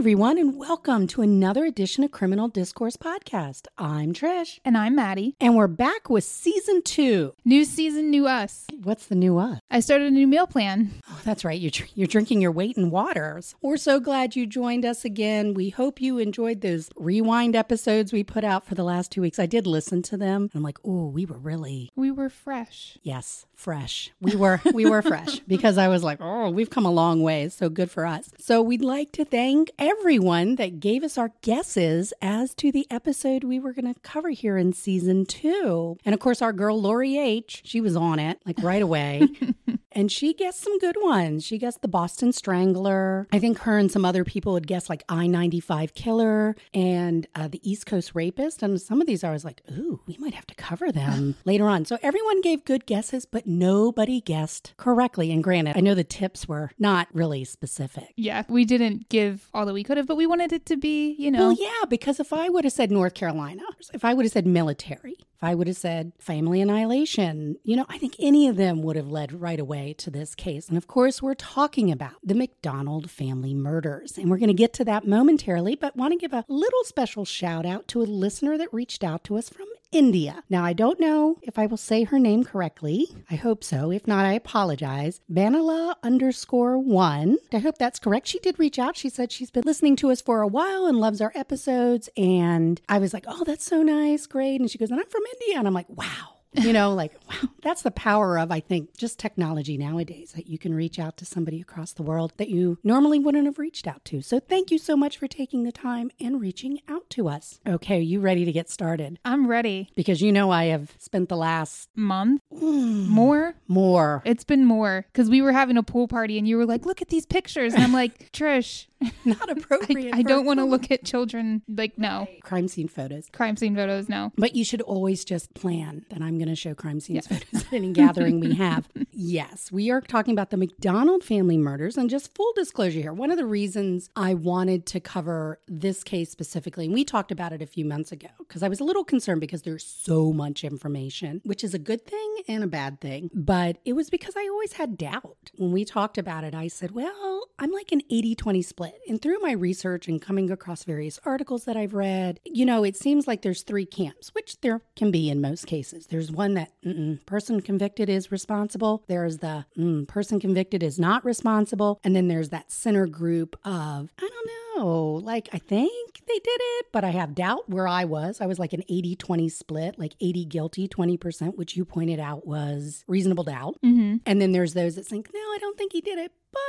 Everyone, and welcome to another edition of Criminal Discourse Podcast. I'm Trish, And I'm Maddie. and we're back with season two. New season, new us. What's the new us? I started a new meal plan. Oh, that's right. You're, you're drinking your weight in waters. We're so glad you joined us again. We hope you enjoyed those rewind episodes we put out for the last two weeks. I did listen to them. I'm like, oh, we were really We were fresh. Yes, fresh. We were we were fresh because I was like, "Oh, we've come a long way. So good for us." So we'd like to thank everyone that gave us our guesses as to the episode we were going to cover here in season 2. And of course, our girl Lori H, she was on it like right away. And she guessed some good ones. She guessed the Boston Strangler. I think her and some other people had guessed like I 95 Killer and uh, the East Coast Rapist. And some of these I was like, ooh, we might have to cover them later on. So everyone gave good guesses, but nobody guessed correctly. And granted, I know the tips were not really specific. Yeah, we didn't give all that we could have, but we wanted it to be, you know. Well, yeah, because if I would have said North Carolina, if I would have said military, if I would have said family annihilation, you know, I think any of them would have led right away to this case. And of course, we're talking about the McDonald family murders. And we're going to get to that momentarily, but want to give a little special shout out to a listener that reached out to us from India. Now, I don't know if I will say her name correctly. I hope so. If not, I apologize. Banala underscore one. I hope that's correct. She did reach out. She said she's been listening to us for a while and loves our episodes. And I was like, oh, that's so nice. Great. And she goes, and I'm from India. And I'm like, wow. You know, like, wow, that's the power of, I think, just technology nowadays that you can reach out to somebody across the world that you normally wouldn't have reached out to. So thank you so much for taking the time and reaching out to us. Okay, are you ready to get started? I'm ready. Because you know I have spent the last Month? Mm. More? more, It's been more because we were having a pool party and you were like, look at these pictures. And I'm like, Trish, not I, appropriate. I for don't want to look at children. Like, no. crime scene photos. Crime scene photos, no. But you should always just plan that I'm going to show crime scenes photos at any gathering we have. yes, we are talking about the McDonald family murders. And just full disclosure here, one of the reasons I wanted to cover this case specifically, and we talked about it a few months ago, because I was a little concerned because there's so much information, which is a good thing and a bad thing. But it was because I always had doubt. When we talked about it, I said, well, I'm like an 80 20 split. And through my research and coming across various articles that I've read, you know, it seems like there's three camps, which there can be in most cases. There's one that mm-mm, person convicted is responsible, there's the mm, person convicted is not responsible, and then there's that center group of, I don't know, like I think they did it, but I have doubt where I was. I was like an 80 20 split, like 80 guilty, 20%, which you pointed out was reasonable doubt. Mm-hmm. And then there's those that think, no, I don't think he did it, but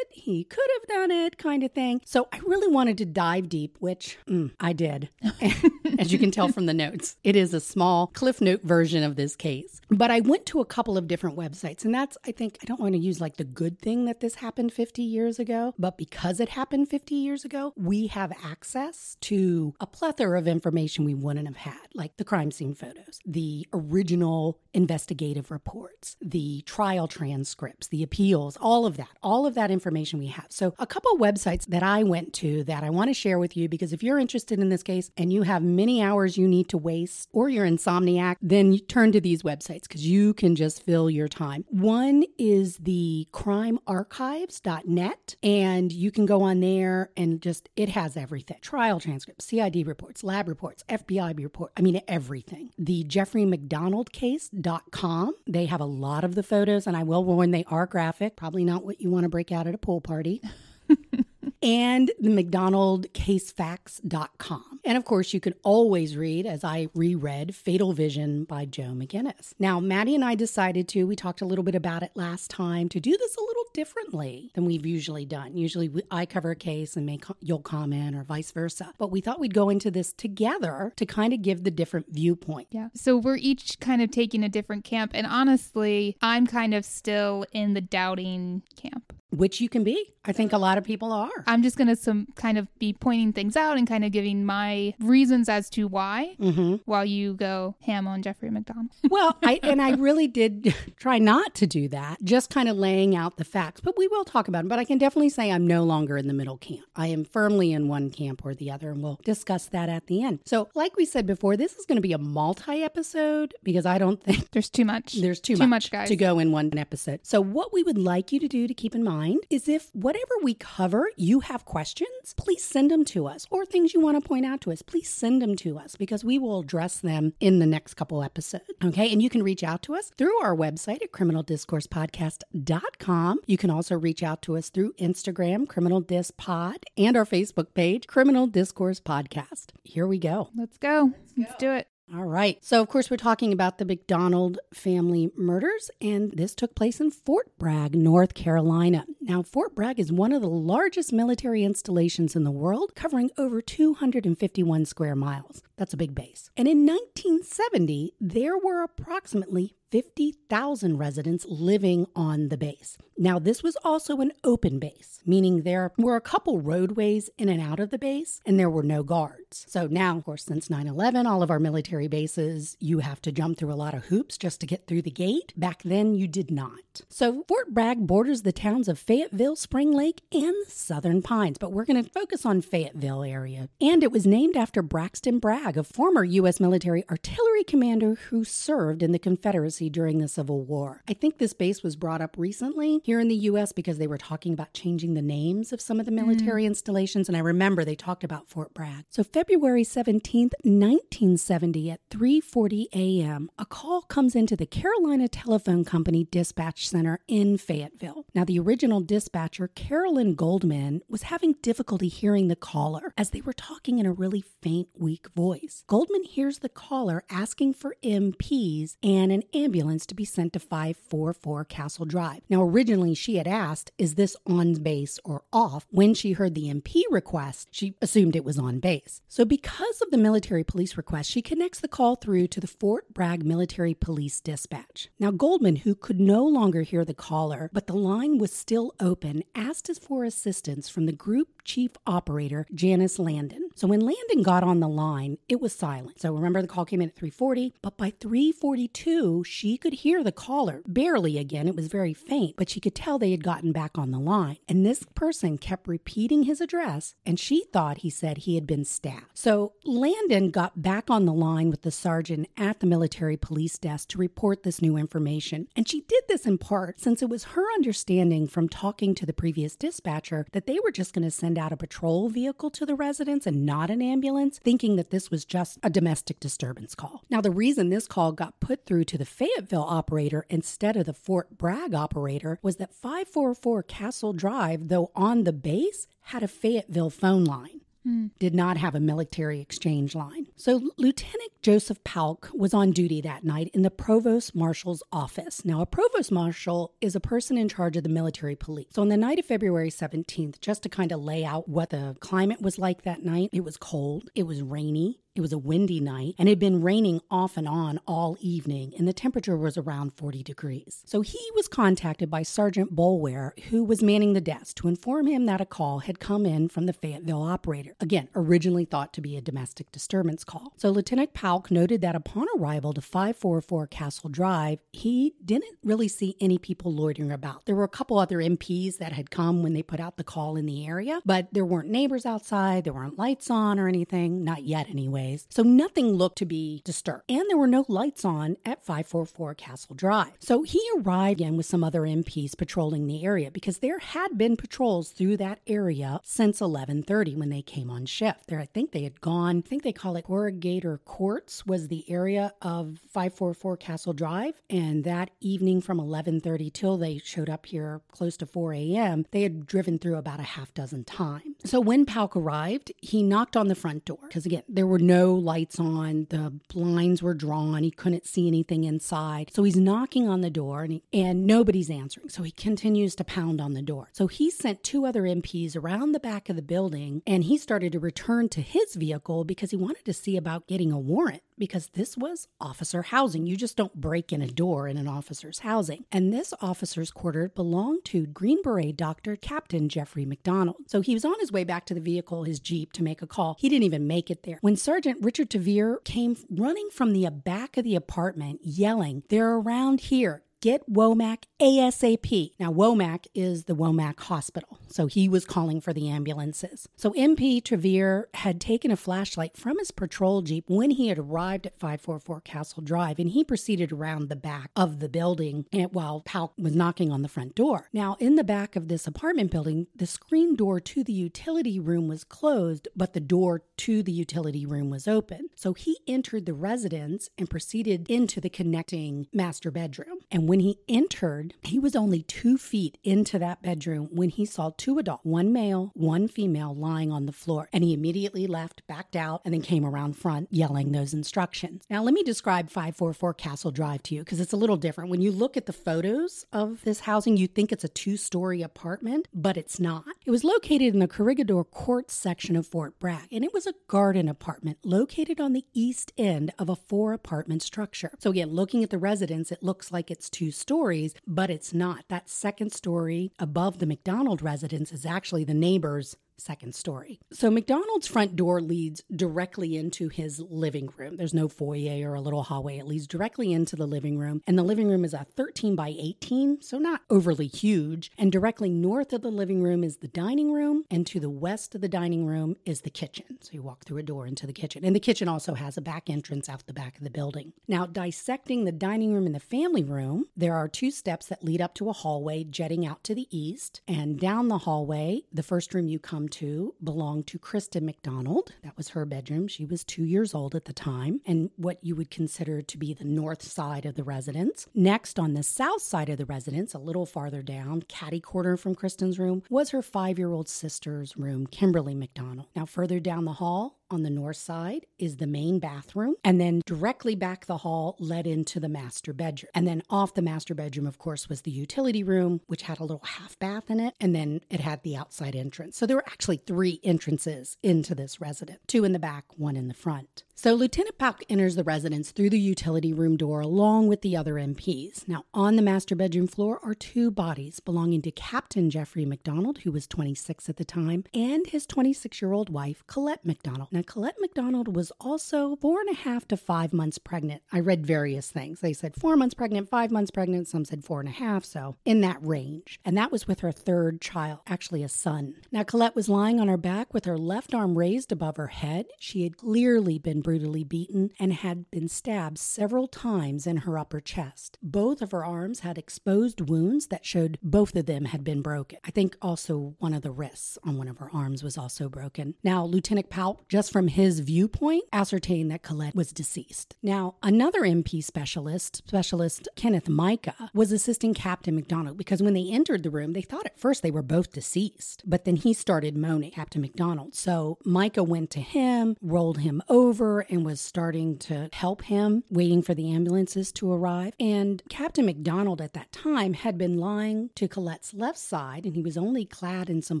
he could have done it, kind of thing. So I really wanted to dive deep, which mm, I did. As you can tell from the notes, it is a small Cliff Note version of this case. But I went to a couple of different websites, and that's, I think, I don't want to use like the good thing that this happened 50 years ago, but because it happened 50 years ago, we have access to a plethora of information we wouldn't have had, like the crime scene photos, the original investigative reports, the trial transcripts, the appeals, all of that, all of that information we have. So, a couple websites that I went to that I want to share with you because if you're interested in this case and you have many hours you need to waste or you're insomniac, then you turn to these websites because you can just fill your time. One is the crimearchives.net, and you can go on there and just, it has everything trial transcripts, CID reports, lab reports, FBI report, I mean, everything. The Jeffrey McDonald case.com, they have a lot of the photos, and I will warn they are graphic, probably not what you want to break out at a pool party and the McDonaldCaseFacts.com. And of course, you can always read, as I reread, Fatal Vision by Joe McGinniss. Now, Maddie and I decided to, we talked a little bit about it last time, to do this a little differently than we've usually done. Usually we, I cover a case and make, you'll comment or vice versa. But we thought we'd go into this together to kind of give the different viewpoint. Yeah. So we're each kind of taking a different camp. And honestly, I'm kind of still in the doubting camp. Which you can be. I think a lot of people are. I'm just going to some kind of be pointing things out and kind of giving my reasons as to why Mm-hmm. while you go ham on Jeffrey McDonald. Well, I and I really did try not to do that, just kind of laying out the facts. But we will talk about it. But I can definitely say I'm no longer in the middle camp. I am firmly in one camp or the other, and we'll discuss that at the end. So, like we said before, this is going to be a multi-episode because I don't think There's too much. there's too, Too much, guys. to go in one episode. So, what we would like you to do to keep in mind mind is if whatever we cover, you have questions, please send them to us or things you want to point out to us. Please send them to us because we will address them in the next couple episodes. Okay. And you can reach out to us through our website at criminaldiscoursepodcast.com. You can also reach out to us through Instagram, Criminal Dis Pod, and our Facebook page, Criminal Discourse Podcast. Here we go. Let's go. Let's, Let's do it. All right. So, of course, we're talking about the McDonald family murders, and this took place in Fort Bragg, North Carolina. Now, Fort Bragg is one of the largest military installations in the world, covering over 251 square miles. That's a big base. And in 1970, there were approximately 50,000 residents living on the base. Now, this was also an open base, meaning there were a couple roadways in and out of the base, and there were no guards. So now, of course, since 9 11, all of our military bases, you have to jump through a lot of hoops just to get through the gate. Back then, you did not. So, Fort Bragg borders the towns of Fayetteville, Spring Lake, and Southern Pines, but we're going to focus on Fayetteville area. And it was named after Braxton Bragg, a former U.S. military artillery commander who served in the Confederacy during the Civil War. I think this base was brought up recently here in the US because they were talking about changing the names of some of the military mm. installations. And I remember they talked about Fort Bragg. So February 17th, 1970 at 3:40 a.m., a call comes into the Carolina Telephone Company Dispatch Center in Fayetteville. Now, the original dispatcher, Carolyn Goldman, was having difficulty hearing the caller as they were talking in a really faint, weak voice. Goldman hears the caller asking for MPs and an ambulance to be sent to 544 Castle Drive. Now, originally she had asked, Is this on base or off? When she heard the MP request, she assumed it was on base. So, because of the military police request, she connects the call through to the Fort Bragg Military Police Dispatch. Now, Goldman, who could no longer hear the caller, but the line was still open, asked for assistance from the group chief operator, Janice Landon. So, when Landon got on the line, it was silent. So, remember the call came in at 340, but by 342, she could hear the caller, barely again, it was very faint, but she could tell they had gotten back on the line. And this person kept repeating his address, and she thought he said he had been stabbed. So Landon got back on the line with the sergeant at the military police desk to report this new information. And she did this in part since it was her understanding from talking to the previous dispatcher that they were just going to send out a patrol vehicle to the residence and not an ambulance, thinking that this was just a domestic disturbance call. Now, the reason this call got put through to the Fayetteville operator instead of the Fort Bragg operator was that 544 Castle Drive, though on the base, had a Fayetteville phone line. Hmm. Did not have a military exchange line. So, Lieutenant Joseph Paulk was on duty that night in the Provost Marshal's office. Now, a Provost Marshal is a person in charge of the military police. So, on the night of February 17th, just to kind of lay out what the climate was like that night, it was cold, it was rainy, it was a windy night and it had been raining off and on all evening, and the temperature was around 40 degrees. So he was contacted by Sergeant Boulware, who was manning the desk, to inform him that a call had come in from the Fayetteville operator. Again, originally thought to be a domestic disturbance call. So Lieutenant Paulk noted that upon arrival to 544 Castle Drive, he didn't really see any people loitering about. There were a couple other MPs that had come when they put out the call in the area, but there weren't neighbors outside, there weren't lights on or anything, not yet anyway So nothing looked to be disturbed. And there were no lights on at 544 Castle Drive. So he arrived again with some other MPs patrolling the area because there had been patrols through that area since 1130 when they came on shift. There, I think they had gone, I think they call it Corregidor Courts was the area of 544 Castle Drive. And that evening from 1130 till they showed up here close to 4 a.m., they had driven through about a half dozen times. So when Paulk arrived, he knocked on the front door because again, there were no no lights on. The blinds were drawn. He couldn't see anything inside. So he's knocking on the door and, he, and nobody's answering. So he continues to pound on the door. So he sent two other MPs around the back of the building and he started to return to his vehicle because he wanted to see about getting a warrant because this was officer housing. You just don't break in a door in an officer's housing. And this officer's quarter belonged to Green Beret Doctor Captain Jeffrey McDonald. So he was on his way back to the vehicle, his Jeep, to make a call. He didn't even make it there. When Sergeant Richard Tevere came running from the back of the apartment yelling, They're around here get Womack ASAP. Now, Womack is the Womack Hospital, so he was calling for the ambulances. So MP Tevere had taken a flashlight from his patrol jeep when he had arrived at 544 Castle Drive, and he proceeded around the back of the building and while Paulk was knocking on the front door. Now, in the back of this apartment building, the screen door to the utility room was closed, but the door to the utility room was open. So he entered the residence and proceeded into the connecting master bedroom. And when he entered, he was only two feet into that bedroom when he saw two adults, one male, one female, lying on the floor. And he immediately left, backed out, and then came around front yelling those instructions. Now, let me describe 544 Castle Drive to you because it's a little different. When you look at the photos of this housing, you think it's a two story apartment, but it's not. It was located in the Corregidor Court section of Fort Bragg, and it was a garden apartment located on the east end of a four apartment structure. So, again, looking at the residence, it looks like it's two stories, but it's not. That second story above the McDonald residence is actually the neighbor's second story. So McDonald's front door leads directly into his living room. There's no foyer or a little hallway. It leads directly into the living room. And the living room is a 13 by 18, so not overly huge. And directly north of the living room is the dining room. And to the west of the dining room is the kitchen. So you walk through a door into the kitchen. And the kitchen also has a back entrance out the back of the building. Now, dissecting the dining room and the family room, there are two steps that lead up to a hallway jetting out to the east. And down the hallway, the first room you come to belonged to Kristen McDonald. That was her bedroom. She was two years old at the time, and what you would consider to be the north side of the residence. Next, on the south side of the residence, a little farther down, catty corner from Kristen's room, was her five year old sister's room, Kimberly McDonald. Now, further down the hall, on the north side is the main bathroom, and then directly back the hall led into the master bedroom. And then off the master bedroom, of course, was the utility room, which had a little half bath in it, and then it had the outside entrance. So there were actually three entrances into this residence two in the back, one in the front. So Lieutenant Paulk enters the residence through the utility room door along with the other MPs. Now, on the master bedroom floor are two bodies belonging to Captain Jeffrey McDonald, who was 26 at the time, and his 26 year old wife, Colette McDonald. Now, Colette McDonald was also four and a half to five months pregnant. I read various things. They said four months pregnant, five months pregnant, some said four and a half, so in that range. And that was with her third child, actually a son. Now, Colette was lying on her back with her left arm raised above her head. She had clearly been brutally beaten and had been stabbed several times in her upper chest. Both of her arms had exposed wounds that showed both of them had been broken. I think also one of the wrists on one of her arms was also broken. Now, Lieutenant Paulk, just from his viewpoint, ascertained that Colette was deceased. Now, another MP specialist, specialist Kenneth Mica, was assisting Captain McDonald because when they entered the room, they thought at first they were both deceased, but then he started moaning, Captain McDonald. So Mica went to him, rolled him over, and was starting to help him, waiting for the ambulances to arrive. And Captain McDonald at that time had been lying to Colette's left side, and he was only clad in some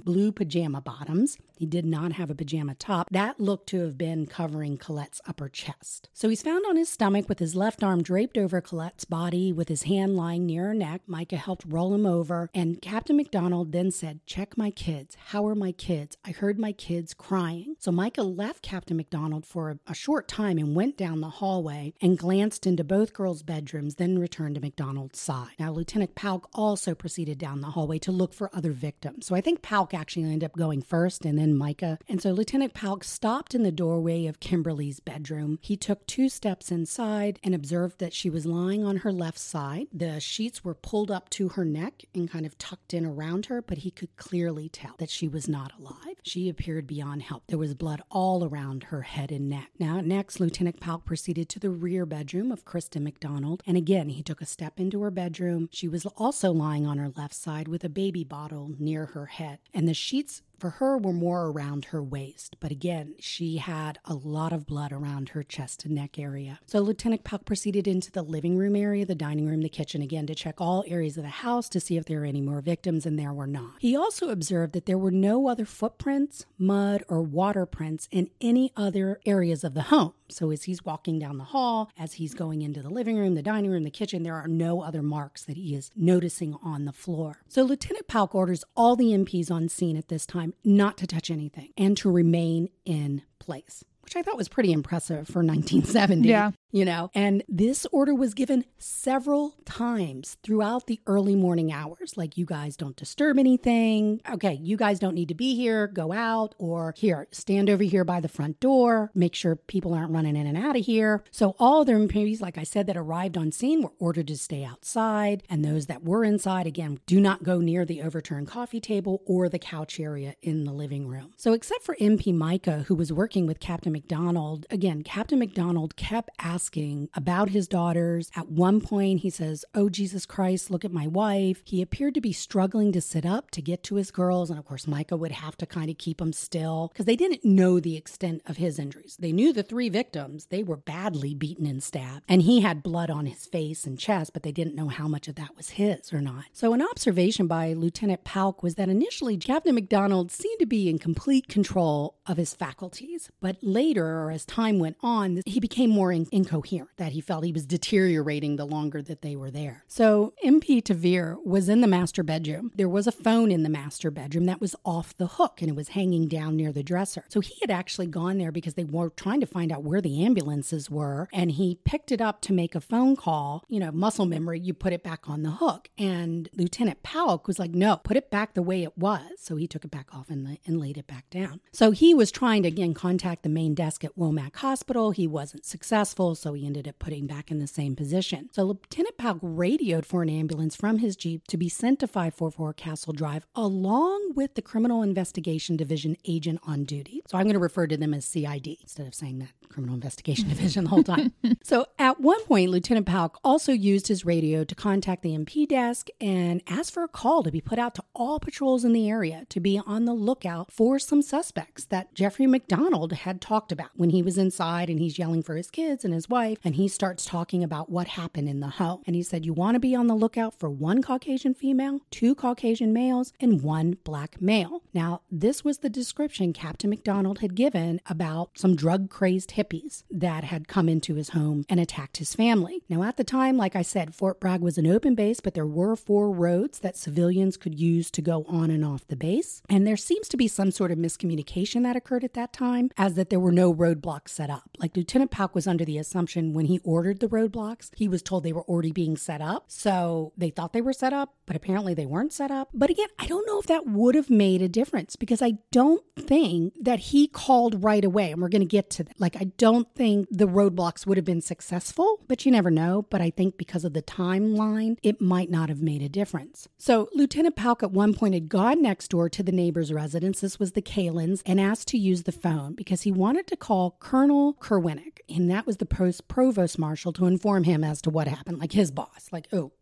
blue pajama bottoms. He did not have a pajama top. That looked to have been covering Colette's upper chest. So he's found on his stomach with his left arm draped over Colette's body with his hand lying near her neck. Mica helped roll him over, and Captain McDonald then said, Check my kids. How are my kids? I heard my kids crying. So Mica left Captain McDonald for a, a short time and went down the hallway and glanced into both girls' bedrooms, then returned to McDonald's side. Now, Lieutenant Paulk also proceeded down the hallway to look for other victims. So I think Paulk actually ended up going first and then Mica. And so Lieutenant Paulk stopped in the doorway of Kimberly's bedroom. He took two steps inside and observed that she was lying on her left side. The sheets were pulled up to her neck and kind of tucked in around her, but he could clearly tell that she was not alive. She appeared beyond help. There was blood all around her head and neck. Now, next, Lieutenant Paulk proceeded to the rear bedroom of Kristen McDonald, and again, he took a step into her bedroom. She was also lying on her left side with a baby bottle near her head, and the sheets for her were more around her waist, but again, she had a lot of blood around her chest and neck area. So Lieutenant Paulk proceeded into the living room area, the dining room, the kitchen again to check all areas of the house to see if there were any more victims, and there were not. He also observed that there were no other footprints, mud, or water prints in any other areas of the home. So as he's walking down the hall, as he's going into the living room, the dining room, the kitchen, there are no other marks that he is noticing on the floor. So Lieutenant Paulk orders all the MPs on scene at this time not to touch anything and to remain in place which I thought was pretty impressive for 1970. Yeah. You know? And this order was given several times throughout the early morning hours. Like, you guys don't disturb anything. Okay, you guys don't need to be here. Go out. Or here, stand over here by the front door. Make sure people aren't running in and out of here. So, all the employees, like I said, that arrived on scene were ordered to stay outside. And those that were inside, again, do not go near the overturned coffee table or the couch area in the living room. So, except for MP Mica, who was working with Captain McDonald, again, Captain McDonald kept asking about his daughters. At one point, he says, Oh, Jesus Christ, look at my wife. He appeared to be struggling to sit up to get to his girls. And of course, Mica would have to kind of keep him still because they didn't know the extent of his injuries. They knew the three victims, they were badly beaten and stabbed. And he had blood on his face and chest, but they didn't know how much of that was his or not. So, an observation by Lieutenant Paulk was that initially Captain McDonald seemed to be in complete control of his faculties. But later, or as time went on, he became more in- incoherent, that he felt he was deteriorating the longer that they were there. So MP Tevere was in the master bedroom. There was a phone in the master bedroom that was off the hook and it was hanging down near the dresser. So he had actually gone there because they were trying to find out where the ambulances were. And he picked it up to make a phone call. You know, muscle memory, you put it back on the hook. And Lieutenant Powell was like, no, put it back the way it was. So he took it back off and, and laid it back down. So he was trying to again contact the main desk at Womack Hospital. He wasn't successful, so he ended up putting back in the same position. So Lieutenant Paulk radioed for an ambulance from his Jeep to be sent to 544 Castle Drive along with the Criminal Investigation Division agent on duty. So I'm going to refer to them as CID instead of saying that Criminal Investigation Division the whole time. so at one point, Lieutenant Paulk also used his radio to contact the MP desk and ask for a call to be put out to all patrols in the area to be on the lookout for some suspects that Jeffrey McDonald had talked about when he was inside and he's yelling for his kids and his wife. And he starts talking about what happened in the home. And he said, You want to be on the lookout for one Caucasian female, two Caucasian males, and one black male. Now, this was the description Captain McDonald had given about some drug crazed hippies that had come into his home and attacked his family. Now, at the time, like I said, Fort Bragg was an open base, but there were four roads that civilians could use to go on and off the base. And there seems to be some sort of miscommunication that occurred at that time, as that there were no roadblocks set up. Like Lieutenant Paulk was under the assumption when he ordered the roadblocks, he was told they were already being set up. So they thought they were set up, but apparently they weren't set up. But again, I don't know if that would have made a difference because I don't think that he called right away. And we're going to get to that. Like, I don't think the roadblocks would have been successful, but you never know. But I think because of the timeline, it might not have made a difference. So Lieutenant Paulk at one point had gone next door to the neighbor's residence. This was the Kalins and asked to use the phone because he wanted to call Colonel Kriwanek. And that was the provost marshal to inform him as to what happened, like his boss. Like, oh,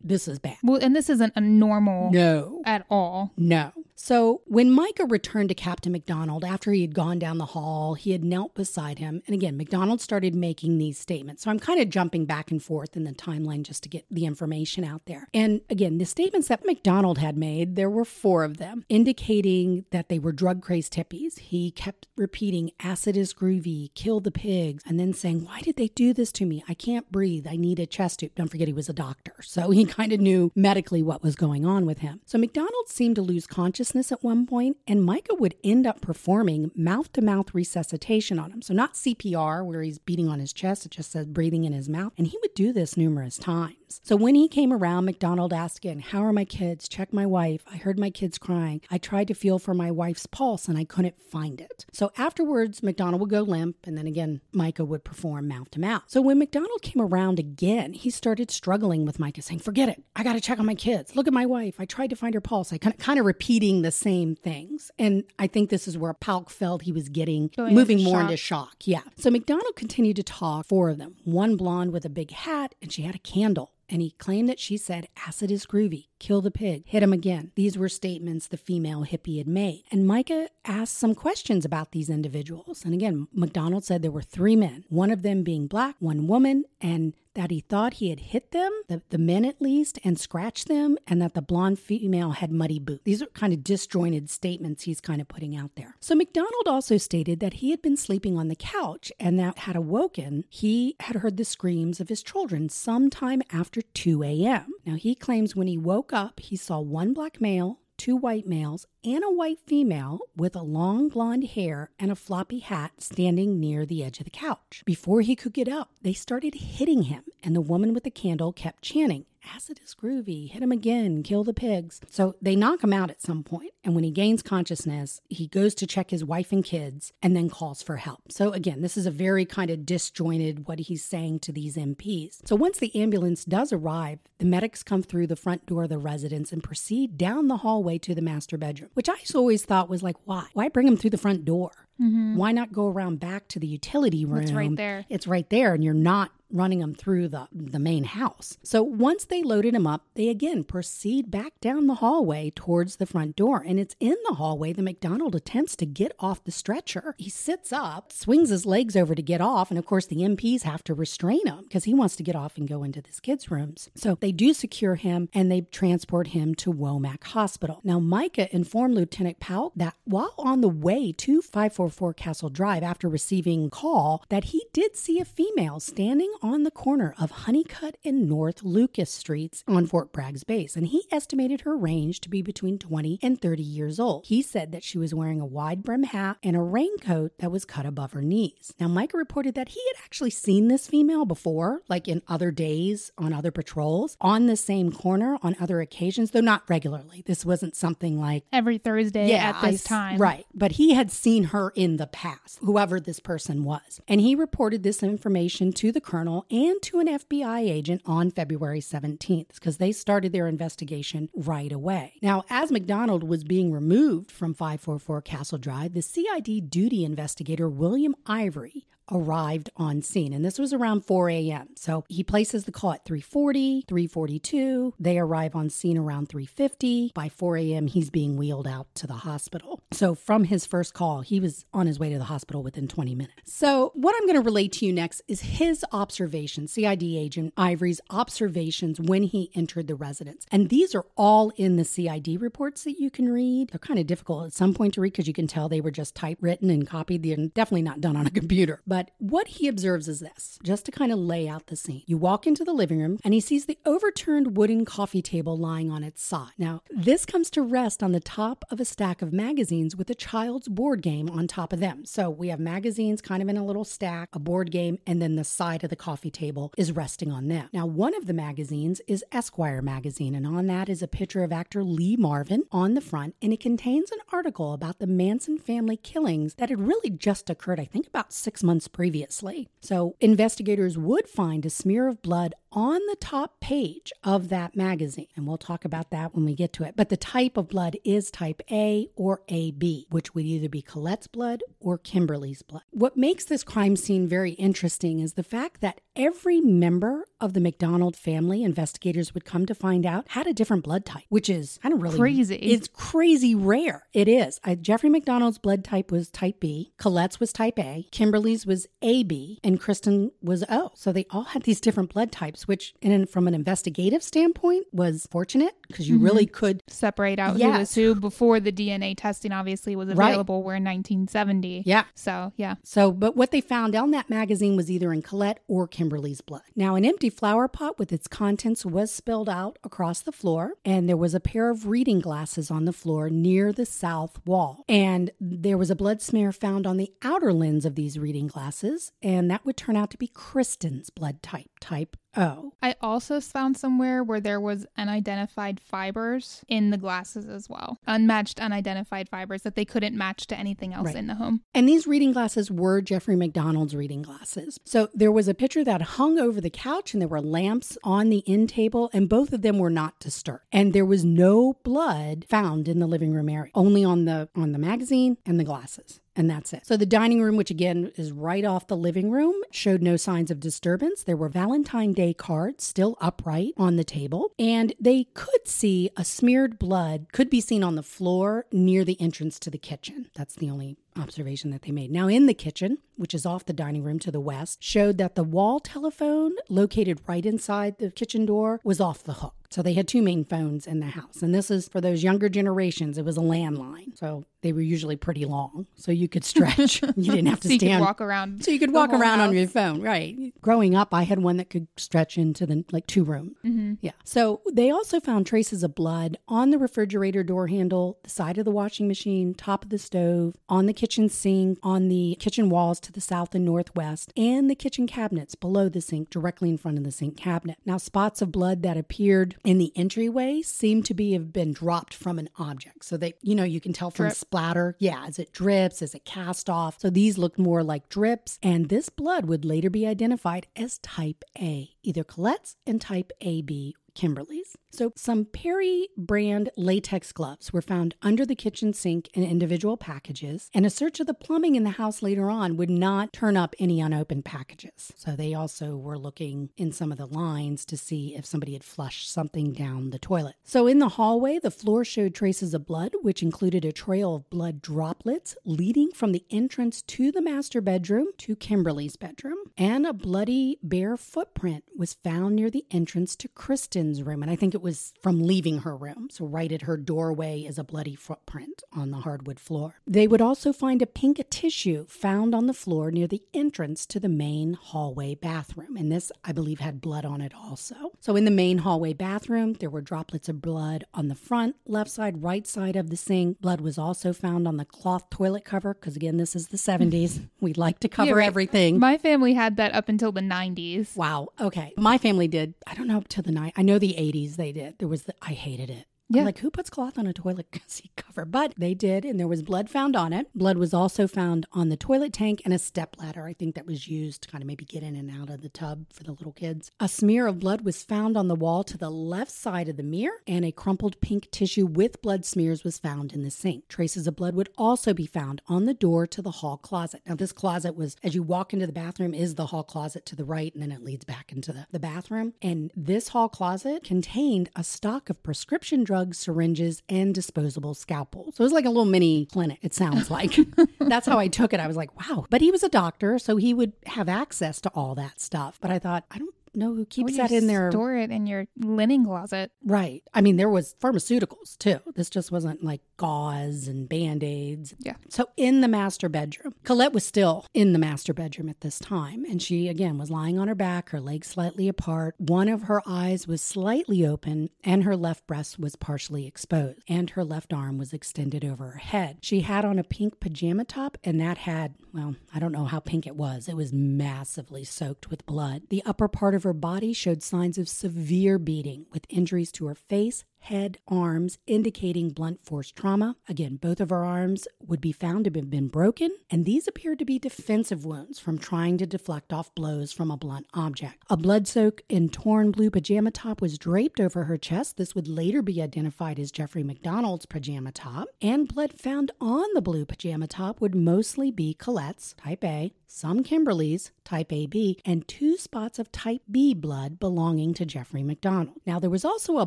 this is bad. Well, and this isn't a normal No. at all. No. So when Mica returned to Captain McDonald after he had gone down the hall, he had knelt beside him. And again, McDonald started making these statements. So I'm kind of jumping back and forth in the timeline just to get the information out there. And again, the statements that McDonald had made, there were four of them, indicating that they were drug crazed hippies. He kept repeating, acid is groovy, kill the pigs, and then saying, Why did they do this to me? I can't breathe. I need a chest tube. Don't forget he was a doctor. So he kind of knew medically what was going on with him. So McDonald seemed to lose consciousness at one point, and Mica would end up performing mouth to mouth resuscitation on him. So, not CPR, where he's beating on his chest, it just says breathing in his mouth. And he would do this numerous times. So, when he came around, McDonald asked again, How are my kids? Check my wife. I heard my kids crying. I tried to feel for my wife's pulse and I couldn't find it. So, afterwards, McDonald would go limp, and then again, Mica would perform mouth to mouth. So, when McDonald came around again, he started struggling with Mica, saying, Forget it. I got to check on my kids. Look at my wife. I tried to find her pulse. I kind of, kind of repeating the same things. And I think this is where Paulk felt he was getting Going moving into more shock. into shock. Yeah. So McDonald continued to talk, four of them. One blonde with a big hat, and she had a candle. And he claimed that she said, Acid is groovy, kill the pig, hit him again. These were statements the female hippie had made. And Mica asked some questions about these individuals. And again, McDonald said there were three men, one of them being black, one woman, and that he thought he had hit them, the, the men at least, and scratched them, and that the blonde female had muddy boots. These are kind of disjointed statements he's kind of putting out there. So McDonald also stated that he had been sleeping on the couch and that had awoken, he had heard the screams of his children sometime after 2 a.m. Now he claims when he woke up, he saw one black male, two white males and a white female with a long blonde hair and a floppy hat standing near the edge of the couch. Before he could get up, they started hitting him, and the woman with the candle kept chanting, Acid is groovy. Hit him again. Kill the pigs. So they knock him out at some point, And when he gains consciousness, he goes to check his wife and kids and then calls for help. So again, this is a very kind of disjointed what he's saying to these MPs. So once the ambulance does arrive, the medics come through the front door of the residence and proceed down the hallway to the master bedroom, which I always thought was like, why? Why bring him through the front door? Mm-hmm. Why not go around back to the utility room? It's right there. It's right there, and you're not running them through the, the main house. So once they loaded him up, they again proceed back down the hallway towards the front door. And it's in the hallway the McDonald attempts to get off the stretcher. He sits up, swings his legs over to get off, and of course the MPs have to restrain him because he wants to get off and go into this kids' rooms. So they do secure him and they transport him to Womack Hospital. Now Mica informed Lieutenant Powell that while on the way to 544 Castle Drive after receiving call that he did see a female standing on the corner of Honeycutt and North Lucas Streets on Fort Bragg's base, and he estimated her range to be between 20 and 30 years old. He said that she was wearing a wide brim hat and a raincoat that was cut above her knees. Now, Mica reported that he had actually seen this female before, like in other days on other patrols, on the same corner on other occasions, though not regularly. This wasn't something like every Thursday yeah, at this I, time. Right. But he had seen her in the past, whoever this person was. And he reported this information to the colonel and to an FBI agent on February 17th because they started their investigation right away. Now, as McDonald was being removed from 544 Castle Drive, the CID duty investigator William Ivory arrived on scene. And this was around 4 a.m. So he places the call at 340, 342. They arrive on scene around 350. By 4 a.m., he's being wheeled out to the hospital. So from his first call, he was on his way to the hospital within 20 minutes. So what I'm going to relate to you next is his observation, CID agent Ivory's observations when he entered the residence. And these are all in the CID reports that you can read. They're kind of difficult at some point to read because you can tell they were just typewritten and copied. They're definitely not done on a computer. But but what he observes is this just to kind of lay out the scene. You walk into the living room and he sees the overturned wooden coffee table lying on its side. Now, this comes to rest on the top of a stack of magazines with a child's board game on top of them. So we have magazines kind of in a little stack, a board game, and then the side of the coffee table is resting on them. Now, one of the magazines is Esquire magazine, and on that is a picture of actor Lee Marvin on the front, and it contains an article about the Manson family killings that had really just occurred, I think, about six previously. So investigators would find a smear of blood on the top page of that magazine. And we'll talk about that when we get to it. But the type of blood is type A or AB, which would either be Colette's blood or Kimberly's blood. What makes this crime scene very interesting is the fact that every member of the McDonald family, investigators would come to find out, had a different blood type, which is kind of really crazy. It's crazy rare. It is. I, Jeffrey McDonald's blood type was type B, Colette's was type A, Kimberly's was AB, and Kristen was O. So they all had these different blood types which, in, from an investigative standpoint, was fortunate because you mm-hmm. really could separate out yes. who was who before the DNA testing obviously was available. Right. We're in 1970. Yeah. So, yeah. So, but what they found on that magazine was either in Colette or Kimberly's blood. Now, an empty flower pot with its contents was spilled out across the floor, and there was a pair of reading glasses on the floor near the south wall. And there was a blood smear found on the outer lens of these reading glasses, and that would turn out to be Kristen's blood type, type Oh. I also found somewhere where there was unidentified fibers in the glasses as well. Unmatched unidentified fibers that they couldn't match to anything else right. in the home. And these reading glasses were Jeffrey McDonald's reading glasses. So there was a picture that hung over the couch and there were lamps on the end table and both of them were not disturbed. And there was no blood found in the living room area, only on the on the magazine and the glasses and that's it. So the dining room, which again is right off the living room, showed no signs of disturbance. There were Valentine Day cards still upright on the table, and they could see a smeared blood could be seen on the floor near the entrance to the kitchen. That's the only observation that they made. Now, in the kitchen, which is off the dining room to the west, showed that the wall telephone located right inside the kitchen door was off the hook. So they had two main phones in the house. And this is for those younger generations, it was a landline. So they were usually pretty long. So you could stretch. you didn't have to so you stand. could walk around. so you could walk around on your phone, right? Growing up, I had one that could stretch into the like two room. Mm-hmm. Yeah. So they also found traces of blood on the refrigerator door handle, the side of the washing machine, top of the stove, on the kitchen sink, on the kitchen walls to the south and northwest, and the kitchen cabinets below the sink, directly in front of the sink cabinet. Now, spots of blood that appeared in the entryway seem to be have been dropped from an object. So that, you know, you can tell from Drip. splatter. Yeah, as it drips, as it cast off. So these looked more like drips, and this blood would later be identified as type A, either Colette's and type AB Kimberly's. So, some Perry brand latex gloves were found under the kitchen sink in individual packages, and a search of the plumbing in the house later on would not turn up any unopened packages. So, they also were looking in some of the lines to see if somebody had flushed something down the toilet. So, in the hallway, the floor showed traces of blood, which included a trail of blood droplets leading from the entrance to the master bedroom to Kimberly's bedroom, and a bloody bare footprint was found near the entrance to Kristen's room. And I think it was from leaving her room. So, right at her doorway is a bloody footprint on the hardwood floor. They would also find a pink tissue found on the floor near the entrance to the main hallway bathroom. And this, I believe, had blood on it also. So, in the main hallway bathroom, there were droplets of blood on the front, left side, right side of the sink. Blood was also found on the cloth toilet cover, because again, this is the 70s. We like to cover right. everything. My family had that up until the 90s. Wow. Okay. My family did. I don't know up to the night. I know the 80s they did. There was the, I hated it. Yeah. I'm like, who puts cloth on a toilet seat cover? But they did, and there was blood found on it. Blood was also found on the toilet tank and a step ladder. I think that was used to kind of maybe get in and out of the tub for the little kids. A smear of blood was found on the wall to the left side of the mirror, and a crumpled pink tissue with blood smears was found in the sink. Traces of blood would also be found on the door to the hall closet. Now, this closet was, as you walk into the bathroom, is the hall closet to the right, and then it leads back into the, the bathroom. And this hall closet contained a stock of prescription drugs, syringes, and disposable scalpels. So it was like a little mini clinic, it sounds like. That's how I took it. I was like, wow. But he was a doctor, so he would have access to all that stuff. But I thought, I don't know who keeps that in there. Store it in your linen closet. Right. I mean, there was pharmaceuticals too. This just wasn't like gauze and band-aids. Yeah. So in the master bedroom, Colette was still in the master bedroom at this time. And she again was lying on her back, her legs slightly apart. One of her eyes was slightly open, and her left breast was partially exposed, and her left arm was extended over her head. She had on a pink pajama top, and that had, well, I don't know how pink it was. It was massively soaked with blood. The upper part of her body showed signs of severe beating with injuries to her face, head, arms, indicating blunt force trauma. Again, both of her arms would be found to have been broken, and these appeared to be defensive wounds from trying to deflect off blows from a blunt object. A blood soak and torn blue pajama top was draped over her chest. This would later be identified as Jeffrey McDonald's pajama top, and blood found on the blue pajama top would mostly be Colette's, type A, some Kimberly's, type AB, and two spots of type B blood belonging to Jeffrey McDonald. Now, there was also a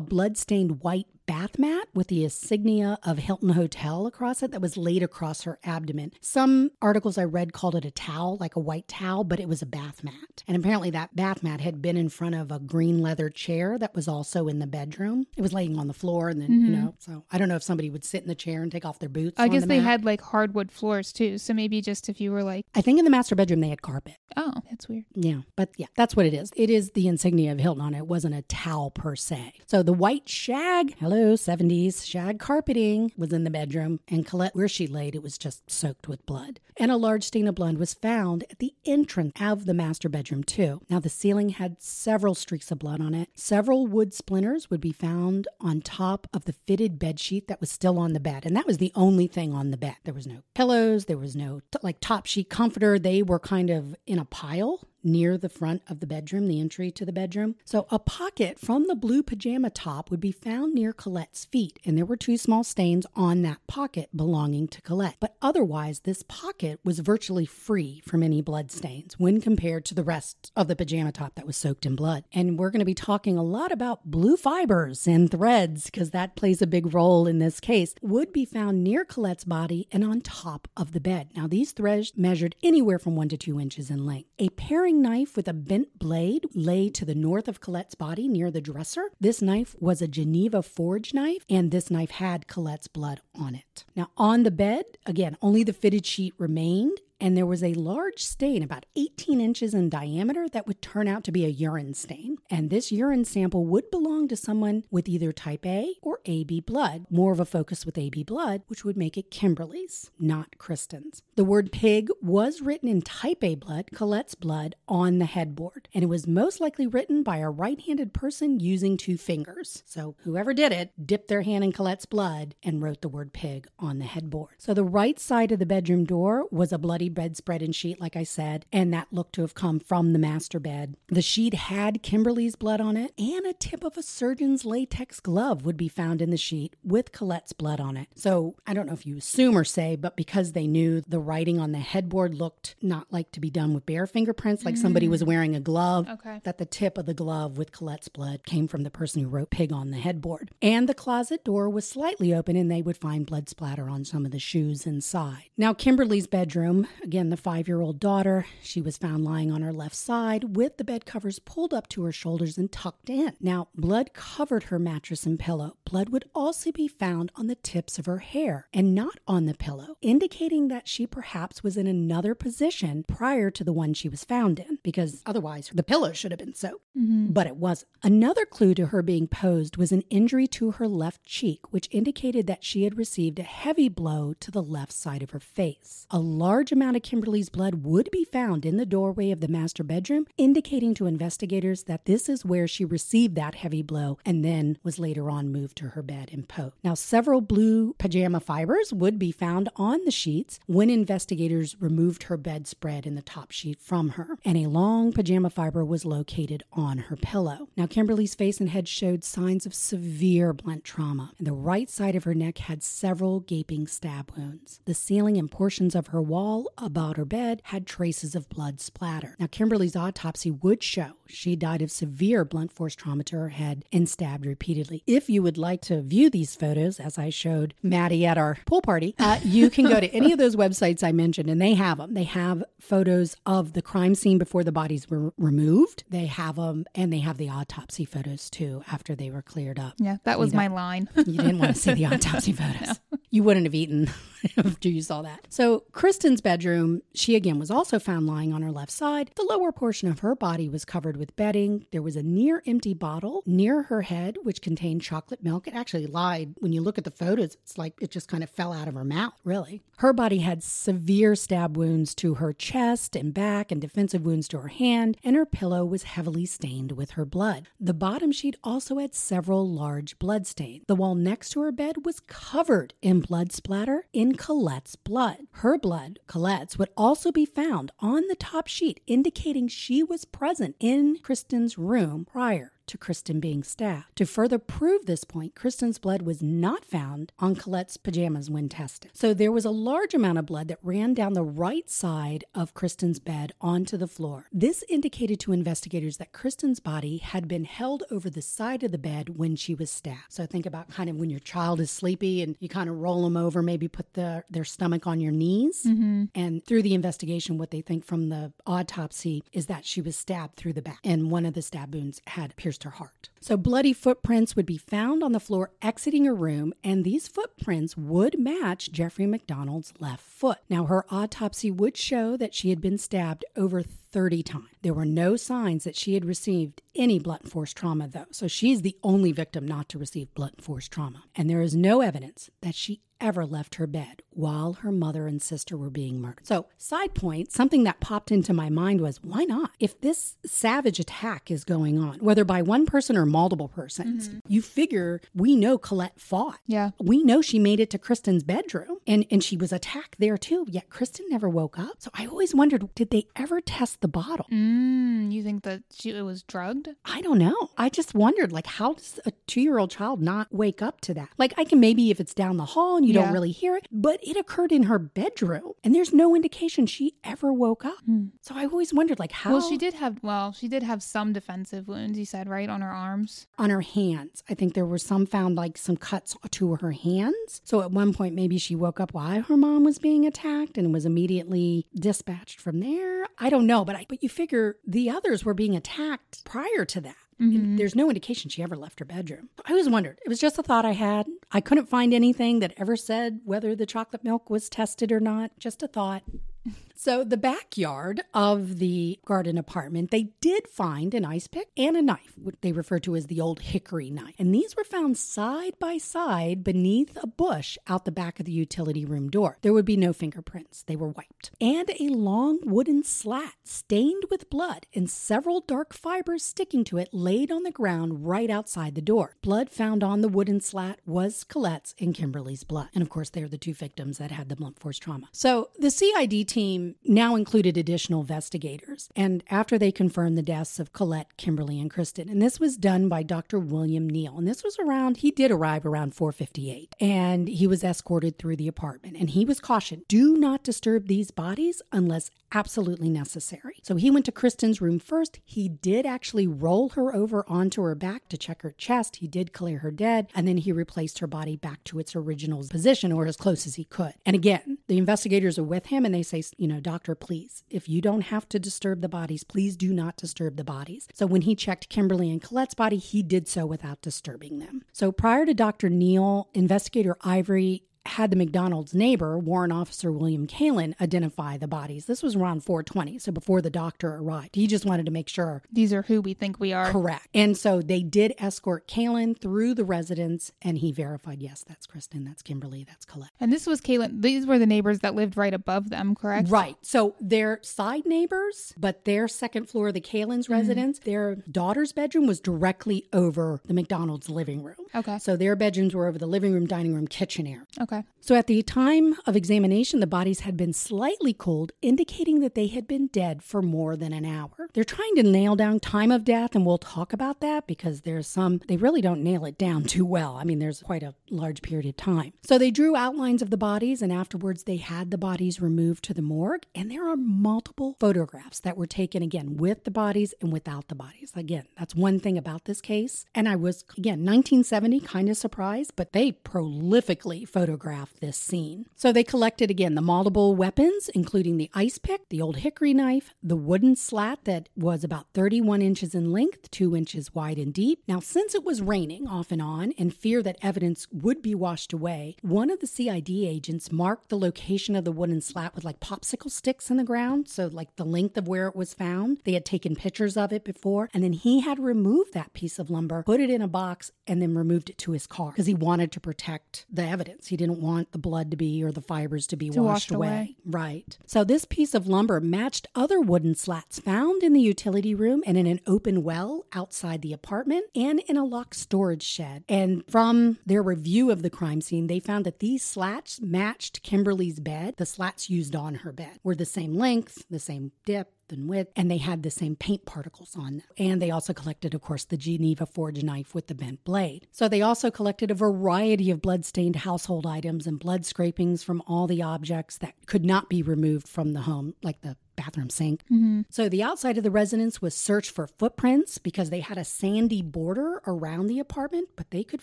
blood-stained white bath mat with the insignia of Hilton Hotel across it that was laid across her abdomen. Some articles I read called it a towel, like a white towel, but it was a bath mat. And apparently that bath mat had been in front of a green leather chair that was also in the bedroom. It was laying on the floor and then, you mm-hmm. know, so I don't know if somebody would sit in the chair and take off their boots. I guess the they mat. had like hardwood floors too. So maybe just if you were like, I think in the master bedroom they had carpet. oh, that's weird. Yeah, but yeah, that's what it is. It is the insignia of Hilton on it. It wasn't a towel per se. So the white shag, hello, 70s shag carpeting was in the bedroom, and Colette, where she laid, it was just soaked with blood. And a large stain of blood was found at the entrance of the master bedroom, too. Now, the ceiling had several streaks of blood on it. Several wood splinters would be found on top of the fitted bed sheet that was still on the bed. And that was the only thing on the bed. There was no pillows, there was no like top sheet comforter. They were kind of in a pile near the front of the bedroom, the entry to the bedroom. So a pocket from the blue pajama top would be found near Colette's feet, and there were two small stains on that pocket belonging to Colette. But otherwise, this pocket was virtually free from any blood stains when compared to the rest of the pajama top that was soaked in blood. And we're going to be talking a lot about blue fibers and threads because that plays a big role in this case. Would be found near Colette's body and on top of the bed. Now, these threads measured anywhere from one to two inches in length. A pairing knife with a bent blade lay to the north of Colette's body near the dresser. This knife was a Geneva forge knife, and this knife had Colette's blood on it. Now, on the bed, again, only the fitted sheet remained, and there was a large stain about 18 inches in diameter that would turn out to be a urine stain. And this urine sample would belong to someone with either type A or AB blood, more of a focus with AB blood, which would make it Kimberly's, not Kristen's. The word pig was written in type A blood, Colette's blood, on the headboard, and it was most likely written by a right handed person using two fingers. So whoever did it dipped their hand in Colette's blood and wrote the word pig on the headboard. So the right side of the bedroom door was a bloody bedspread and sheet, like I said, and that looked to have come from the master bed. The sheet had Kimberly's blood on it, and a tip of a surgeon's latex glove would be found in the sheet with Colette's blood on it. So I don't know if you assume or say, but because they knew the writing on the headboard looked not like to be done with bare fingerprints, like somebody mm. was wearing a glove, Okay. that the tip of the glove with Colette's blood came from the person who wrote pig on the headboard. And the closet door was slightly open, and they would find blood splatter on some of the shoes inside. Now, Kimberly's bedroom, again, the five year old daughter, she was found lying on her left side with the bed covers pulled up to her shoulders and tucked in. Now, blood covered her mattress and pillow. Blood would also be found on the tips of her hair and not on the pillow, indicating that she perhaps was in another position prior to the one she was found in, because otherwise the pillow should have been soaked. Mm-hmm. But it wasn't. Another clue to her being posed was an injury to her left cheek, which indicated that she had received a heavy blow to the left side of her face. A large amount of Kimberly's blood would be found in the doorway of the master bedroom, indicating to investigators that this is where she received that heavy blow and then was later on moved to her bed in Poe. Now, several blue pajama fibers would be found on the sheets when investigators removed her bedspread and the top sheet from her, and a long pajama fiber was located on her pillow. Now, Kimberly's face and head showed signs of severe blunt trauma, and the right side of her neck had several gaping stab wounds. The ceiling and portions of her wall about her bed had traces of blood splatter. Now, Kimberly's autopsy would show she died of severe blunt force trauma to her head and stabbed repeatedly. If you would like to view these photos, as I showed Maddie at our pool party, uh, you can go to any of those websites I mentioned, and they have them. They have photos of the crime scene before the bodies were removed. They have them, and they have the autopsy photos too after they were cleared up. Yeah, that was my line. You didn't want to see the autopsy photos. You wouldn't have eaten after you saw that. So, Kristen's bedroom, she again was also found lying on her left side. The lower portion of her body was covered with bedding. There was a near empty bottle near her head, which contained chocolate milk. It actually lied. When you look at the photos, it's like it just kind of fell out of her mouth, really. Her body had severe stab wounds to her chest and back and defensive wounds to her hand, and her pillow was heavily stained with her blood. The bottom sheet also had several large blood stains. The wall next to her bed was covered in blood splatter in Colette's blood. Her blood, Colette's, would also be found on the top sheet, indicating she was present in Kristen's room prior to Kristen being stabbed. To further prove this point, Kristen's blood was not found on Colette's pajamas when tested. So there was a large amount of blood that ran down the right side of Kristen's bed onto the floor. This indicated to investigators that Kristen's body had been held over the side of the bed when she was stabbed. So think about kind of when your child is sleepy and you kind of roll them over, maybe put the, their stomach on your knees. Mm-hmm. And through the investigation, what they think from the autopsy is that she was stabbed through the back, and one of the stab wounds had pierced her heart. So, bloody footprints would be found on the floor exiting her room, and these footprints would match Jeffrey MacDonald's left foot. Now, her autopsy would show that she had been stabbed over 30 times. There were no signs that she had received any blunt force trauma, though. So, she's the only victim not to receive blunt force trauma. And there is no evidence that she ever left her bed while her mother and sister were being murdered. So, side point, something that popped into my mind was why not? If this savage attack is going on, whether by one person or multiple persons, mm-hmm. you figure we know Colette fought. Yeah. We know she made it to Kristen's bedroom and, and she was attacked there too, yet Kristen never woke up. So I always wondered did they ever test the bottle? Mm, you think that she it was drugged? I don't know. I just wondered, like, how does a two year old child not wake up to that? Like, I can maybe if it's down the hall and you Yeah. don't really hear it, but it occurred in her bedroom and there's no indication she ever woke up. So I always wondered, like, how. Well, she did have well, she did have some defensive wounds. You said right on her arms. on her hands. I think there were some found like some cuts to her hands. So at one point, maybe she woke up while her mom was being attacked and was immediately dispatched from there. I don't know, but but I, but you figure the others were being attacked prior to that. Mhm. There's no indication she ever left her bedroom. I always wondered. It was just a thought I had. I couldn't find anything that ever said whether the chocolate milk was tested or not. Just a thought. So, the backyard of the garden apartment, they did find an ice pick and a knife, what they refer to as the old hickory knife. And these were found side by side beneath a bush out the back of the utility room door. There would be no fingerprints, they were wiped. And a long wooden slat stained with blood and several dark fibers sticking to it laid on the ground right outside the door. Blood found on the wooden slat was Colette's and Kimberly's blood. And of course, they're the two victims that had the blunt force trauma. So, the CID team now included additional investigators. And after they confirmed the deaths of Colette, Kimberly, and Kristen, and this was done by Dr. William Neal. And this was around, he did arrive around 458. And he was escorted through the apartment. And he was cautioned do not disturb these bodies unless absolutely necessary. So he went to Kristen's room first. He did actually roll her over onto her back to check her chest. He did clear her dead. And then he replaced her body back to its original position or as close as he could. And again, the investigators are with him and they say, you know, doctor, please, if you don't have to disturb the bodies, please do not disturb the bodies. So when he checked Kimberly and Colette's body, he did so without disturbing them. So prior to Dr. Neal, investigator Ivory had the MacDonald's neighbor, Warrant Officer William Kalin, identify the bodies. This was around 420, so before the doctor arrived. He just wanted to make sure. These are who we think we are. Correct. And so they did escort Kalin through the residence, and he verified, yes, that's Kristen, that's Kimberly, that's Colette. And this was Kalin. These were the neighbors that lived right above them, correct? Right. So they're side neighbors, but their second floor, the Kalin's mm-hmm. residence, their daughter's bedroom was directly over the MacDonald's living room. Okay. So their bedrooms were over the living room, dining room, kitchen area. Okay. So at the time of examination, the bodies had been slightly cold, indicating that they had been dead for more than an hour. They're trying to nail down time of death, and we'll talk about that because there's some, they really don't nail it down too well. I mean, there's quite a large period of time. So they drew outlines of the bodies, and afterwards they had the bodies removed to the morgue. And there are multiple photographs that were taken again with the bodies and without the bodies. Again, that's one thing about this case. And I was, again, 1970, kind of surprised, but they prolifically photographed this scene. So they collected again the multiple weapons, including the ice pick, the old hickory knife, the wooden slat that was about 31 inches in length, two inches wide and deep. Now, since it was raining off and on and fear that evidence would be washed away, one of the CID agents marked the location of the wooden slat with like popsicle sticks in the ground. So, like the length of where it was found. They had taken pictures of it before. And then he had removed that piece of lumber, put it in a box, and then removed it to his car because he wanted to protect the evidence. He didn't want the blood to be or the fibers to be To washed wash away. away. Right. So this piece of lumber matched other wooden slats found in the utility room and in an open well outside the apartment and in a locked storage shed. And from their review of the crime scene, they found that these slats matched Kimberly's bed. The slats used on her bed were the same length, the same depth, and width, and they had the same paint particles on them. And they also collected, of course, the Geneva forged knife with the bent blade. So they also collected a variety of blood-stained household items and blood scrapings from all the objects that could not be removed from the home, like the bathroom sink. Mm-hmm. So the outside of the residence was searched for footprints because they had a sandy border around the apartment, but they could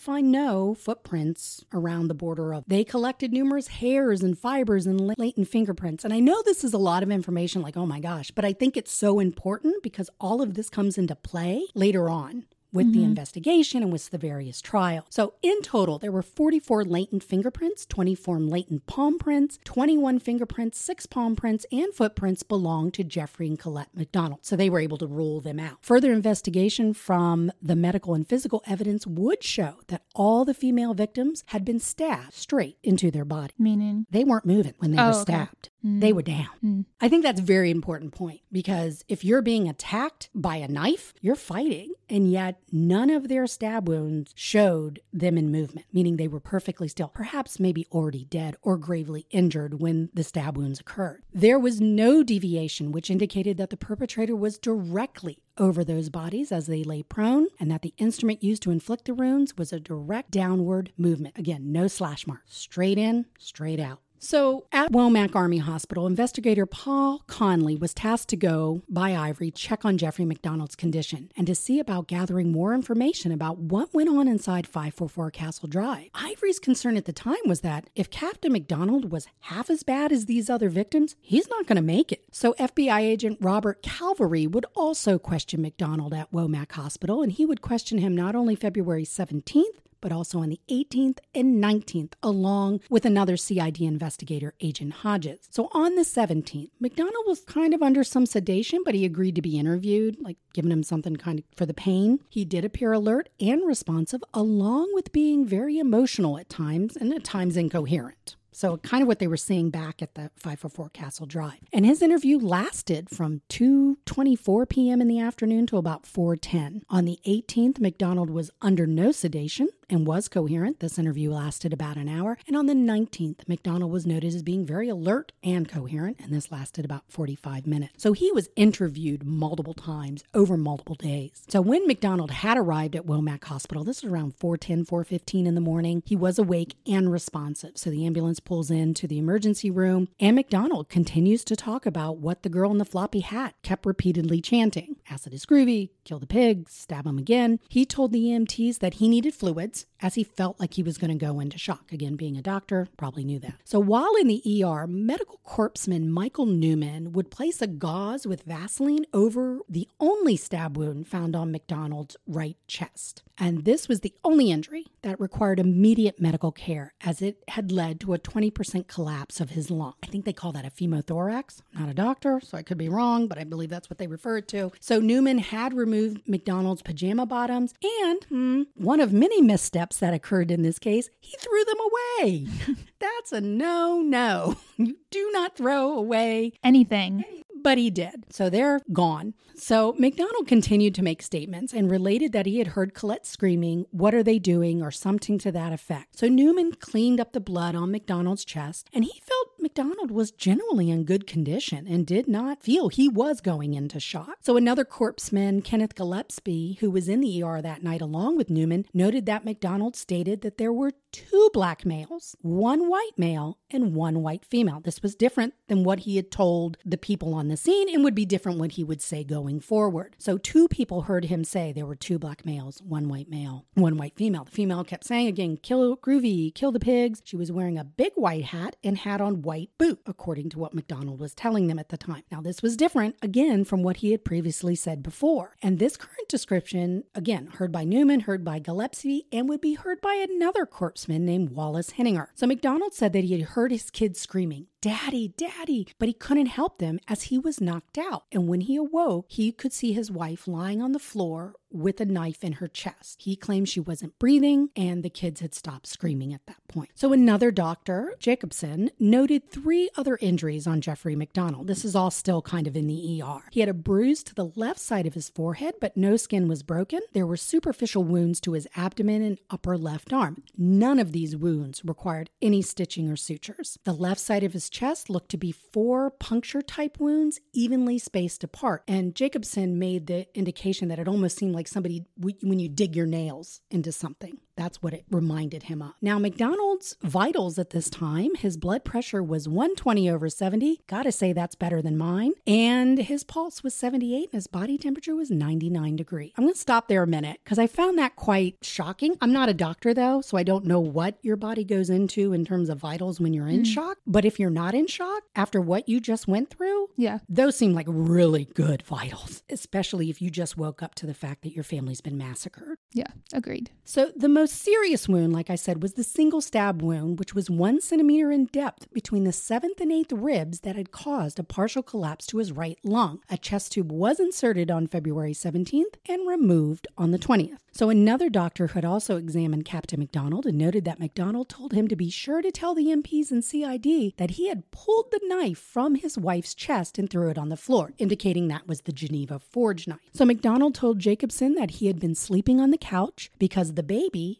find no footprints around the border of. They collected numerous hairs and fibers and latent fingerprints. And I know this is a lot of information like oh my gosh, but I think it's so important because all of this comes into play later on with the mm-hmm. investigation and with the various trials. So, in total, there were 44 latent fingerprints, 24 latent palm prints, 21 fingerprints, six palm prints, and footprints belonged to Jeffrey and Colette MacDonald. So, they were able to rule them out. Further investigation from the medical and physical evidence would show that all the female victims had been stabbed straight into their body. Meaning. They weren't moving when they Oh, were okay. stabbed. Mm. They were down. Mm. I think that's a very important point because if you're being attacked by a knife, you're fighting, and yet none of their stab wounds showed them in movement, meaning they were perfectly still, perhaps maybe already dead or gravely injured when the stab wounds occurred. There was no deviation, which indicated that the perpetrator was directly over those bodies as they lay prone, and that the instrument used to inflict the wounds was a direct downward movement. Again, no slash mark, straight in, straight out. So, at Womack Army Hospital, investigator Paul Conley was tasked to go by Ivory check on Jeffrey MacDonald's condition and to see about gathering more information about what went on inside 544 Castle Drive. Ivory's concern at the time was that if Captain MacDonald was half as bad as these other victims, he's not going to make it. So, FBI agent Robert Caverly would also question MacDonald at Womack Hospital, and he would question him not only February 17th, but also on the 18th and 19th, along with another CID investigator, Agent Hodges. So on the 17th, MacDonald was kind of under some sedation, but he agreed to be interviewed, like giving him something kind of for the pain. He did appear alert and responsive, along with being very emotional at times and at times incoherent. So, kind of what they were seeing back at the 544 Castle Drive. And his interview lasted from 2:24 p.m. in the afternoon to about 4:10. On the 18th, MacDonald was under no sedation and was coherent. This interview lasted about an hour. And on the 19th, MacDonald was noted as being very alert and coherent, and this lasted about 45 minutes. So he was interviewed multiple times over multiple days. So when MacDonald had arrived at Womack Hospital, this was around 4:10, 4:15 in the morning, he was awake and responsive. So the ambulance pulls in to the emergency room, and MacDonald continues to talk about what the girl in the floppy hat kept repeatedly chanting. Acid is groovy, kill the pigs, stab him again. He told the EMTs that he needed fluids as he felt like he was going to go into shock. Again, being a doctor, probably knew that. So while in the ER, medical corpsman Michael Newman would place a gauze with Vaseline over the only stab wound found on MacDonald's right chest. And this was the only injury that required immediate medical care as it had led to a 20% collapse of his lung. I think they call that a pneumothorax. I'm not a doctor, so I could be wrong, but I believe that's what they refer it to. So Newman had removed MacDonald's pajama bottoms and hmm, one of many missteps that occurred in this case, he threw them away. that's a no no. You do not throw away anything but he did. So they're gone. So MacDonald continued to make statements and related that he had heard Colette screaming, What are they doing? or something to that effect. So Newman cleaned up the blood on MacDonald's chest and he felt MacDonald was generally in good condition and did not feel he was going into shock. So another corpsman, Kenneth Gillespie, who was in the ER that night along with Newman, noted that MacDonald stated that there were two black males, one white male, and one white female. This was different than what he had told the people on the scene and would be different what he would say going forward. So, two people heard him say there were two black males, one white male, one white female. The female kept saying again, kill Groovy, kill the pigs. She was wearing a big white hat and had on white boot, according to what MacDonald was telling them at the time. Now, this was different again from what he had previously said before. And this current description, again, heard by Newman, heard by Gillespie, and would be heard by another corpsman named Wallace Henninger. So, MacDonald said that he had heard his kids screaming, Daddy, Daddy, but he couldn't help them as he was knocked out. And when he awoke, he could see his wife lying on the floor with a knife in her chest. He claimed she wasn't breathing and the kids had stopped screaming at that point. So another doctor, Jacobson, noted three other injuries on Jeffrey MacDonald. This is all still kind of in the ER. He had a bruise to the left side of his forehead, but no skin was broken. There were superficial wounds to his abdomen and upper left arm. None of these wounds required any stitching or sutures. The left side of his chest looked to be four puncture type wounds evenly spaced apart, and Jacobson made the indication that it almost seemed like somebody when you dig your nails into something. That's what it reminded him of. Now, MacDonald's vitals at this time, his blood pressure was 120 over 70. Gotta say, that's better than mine. And his pulse was 78 and his body temperature was 99 degrees. I'm gonna stop there a minute because I found that quite shocking. I'm not a doctor though, so I don't know what your body goes into in terms of vitals when you're in mm. shock. But if you're not in shock after what you just went through, yeah, those seem like really good vitals, especially if you just woke up to the fact that your family's been massacred. Yeah, agreed. So the most serious wound, like I said, was the single stab wound, which was one centimeter in depth between the seventh and eighth ribs that had caused a partial collapse to his right lung. A chest tube was inserted on February 17th and removed on the 20th. So, another doctor who had also examined Captain MacDonald and noted that MacDonald told him to be sure to tell the MPs and CID that he had pulled the knife from his wife's chest and threw it on the floor, indicating that was the Geneva Forge knife. So, MacDonald told Jacobson that he had been sleeping on the couch because the baby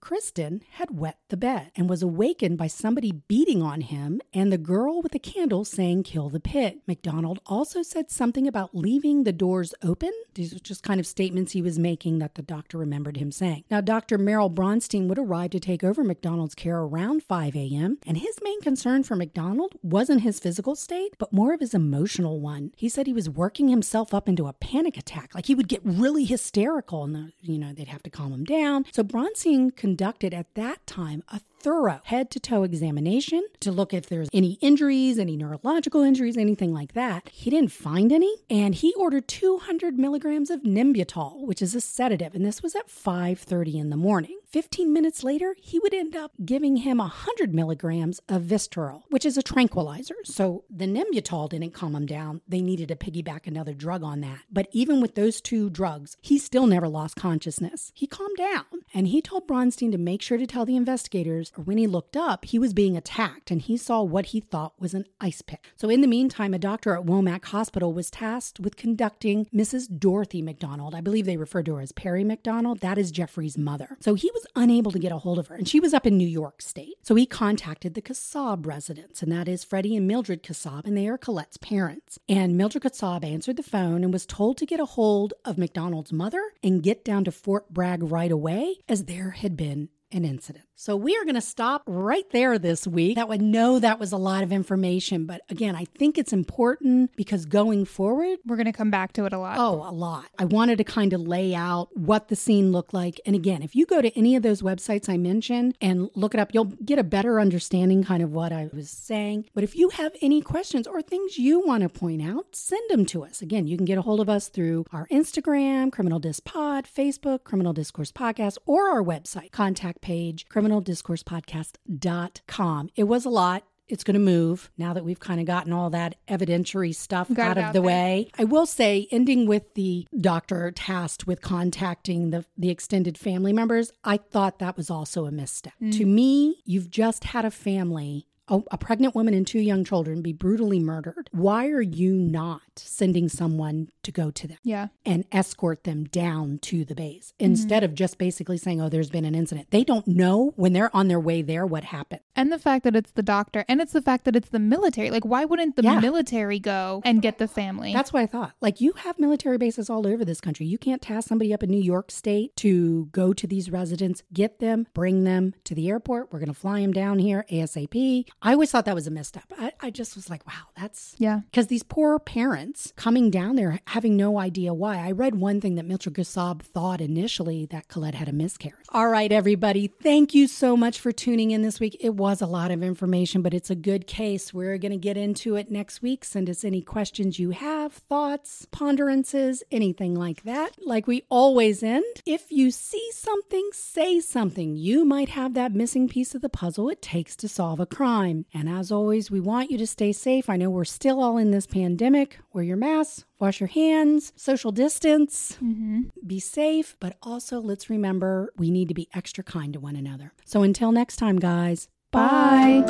Kristen had wet the bed and was awakened by somebody beating on him and the girl with the candle saying, Kill the pit. MacDonald also said something about leaving the doors open. These were just kind of statements he was making that the doctor remembered him saying. Now, Dr. Merrill Bronstein would arrive to take over MacDonald's care around 5 a.m., and his main concern for MacDonald wasn't his physical state, but more of his emotional one. He said he was working himself up into a panic attack. Like he would get really hysterical and, uh, you know, they'd have to calm him down. So Bronstein conducted at that time a thorough head to toe examination to look if there's any injuries, any neurological injuries, anything like that. He didn't find any, and he ordered 200 milligrams of Nembutal, which is a sedative, and this was at 5:30 in the morning. 15 minutes later, he would end up giving him 100 milligrams of Vistaril, which is a tranquilizer. So the Nembutal didn't calm him down. They needed to piggyback another drug on that. But even with those two drugs, he still never lost consciousness. He calmed down and he told Bronstein to make sure to tell the investigators, or when he looked up, he was being attacked and he saw what he thought was an ice pick. So in the meantime, a doctor at Womack Hospital was tasked with conducting Mrs. Dorothy MacDonald. I believe they referred to her as Perry MacDonald. That is Jeffrey's mother. So he was unable to get a hold of her, and she was up in New York State. So he contacted the Kassab residence, and that is Freddie and Mildred Kassab, and they are Colette's parents. And Mildred Kassab answered the phone and was told to get a hold of MacDonald's mother and get down to Fort Bragg right away, as there had been an incident. So we are going to stop right there this week. That would know that was a lot of information, but again, I think it's important because going forward, we're going to come back to it a lot. Oh, a lot. I wanted to kind of lay out what the scene looked like. And again, if you go to any of those websites I mentioned and look it up, you'll get a better understanding kind of what I was saying. But if you have any questions or things you want to point out, send them to us. Again, you can get a hold of us through our Instagram, Criminal Disc Pod, Facebook, Criminal Discourse Podcast, or our website contact page, criminaldiscoursepodcast.com. It was a lot it's going to move now that we've kind of gotten all that evidentiary stuff Got out of out the there. way. I will say, ending with the doctor tasked with contacting the, the extended family members, I thought that was also a misstep. To me, you've just had a family. A, a pregnant woman and two young children be brutally murdered. Why are you not sending someone to go to them Yeah. and escort them down to the base mm-hmm. instead of just basically saying, oh, there's been an incident? They don't know when they're on their way there what happened. And the fact that it's the doctor and it's the fact that it's the military. Like, why wouldn't the Yeah. military go and get the family? That's what I thought. Like you have military bases all over this country. You can't task somebody up in New York State to go to these residents, get them, bring them to the airport. We're going to fly them down here ASAP. I always thought that was a misstep. I, I just was like, wow, that's yeah. because these poor parents coming down there having no idea why. I read one thing that Mildred Kassab thought initially that Colette had a miscarriage. All right, everybody, thank you so much for tuning in this week. It was a lot of information, but it's a good case. We're going to get into it next week. Send us any questions you have, thoughts, ponderances, anything like that. Like we always end, if you see something, say something. You might have that missing piece of the puzzle it takes to solve a crime. And as always, we want you to stay safe. I know we're still all in this pandemic. Wear your masks, wash your hands, social distance, mm-hmm. be safe, but also let's remember we need to be extra kind to one another. So until next time, guys, Bye.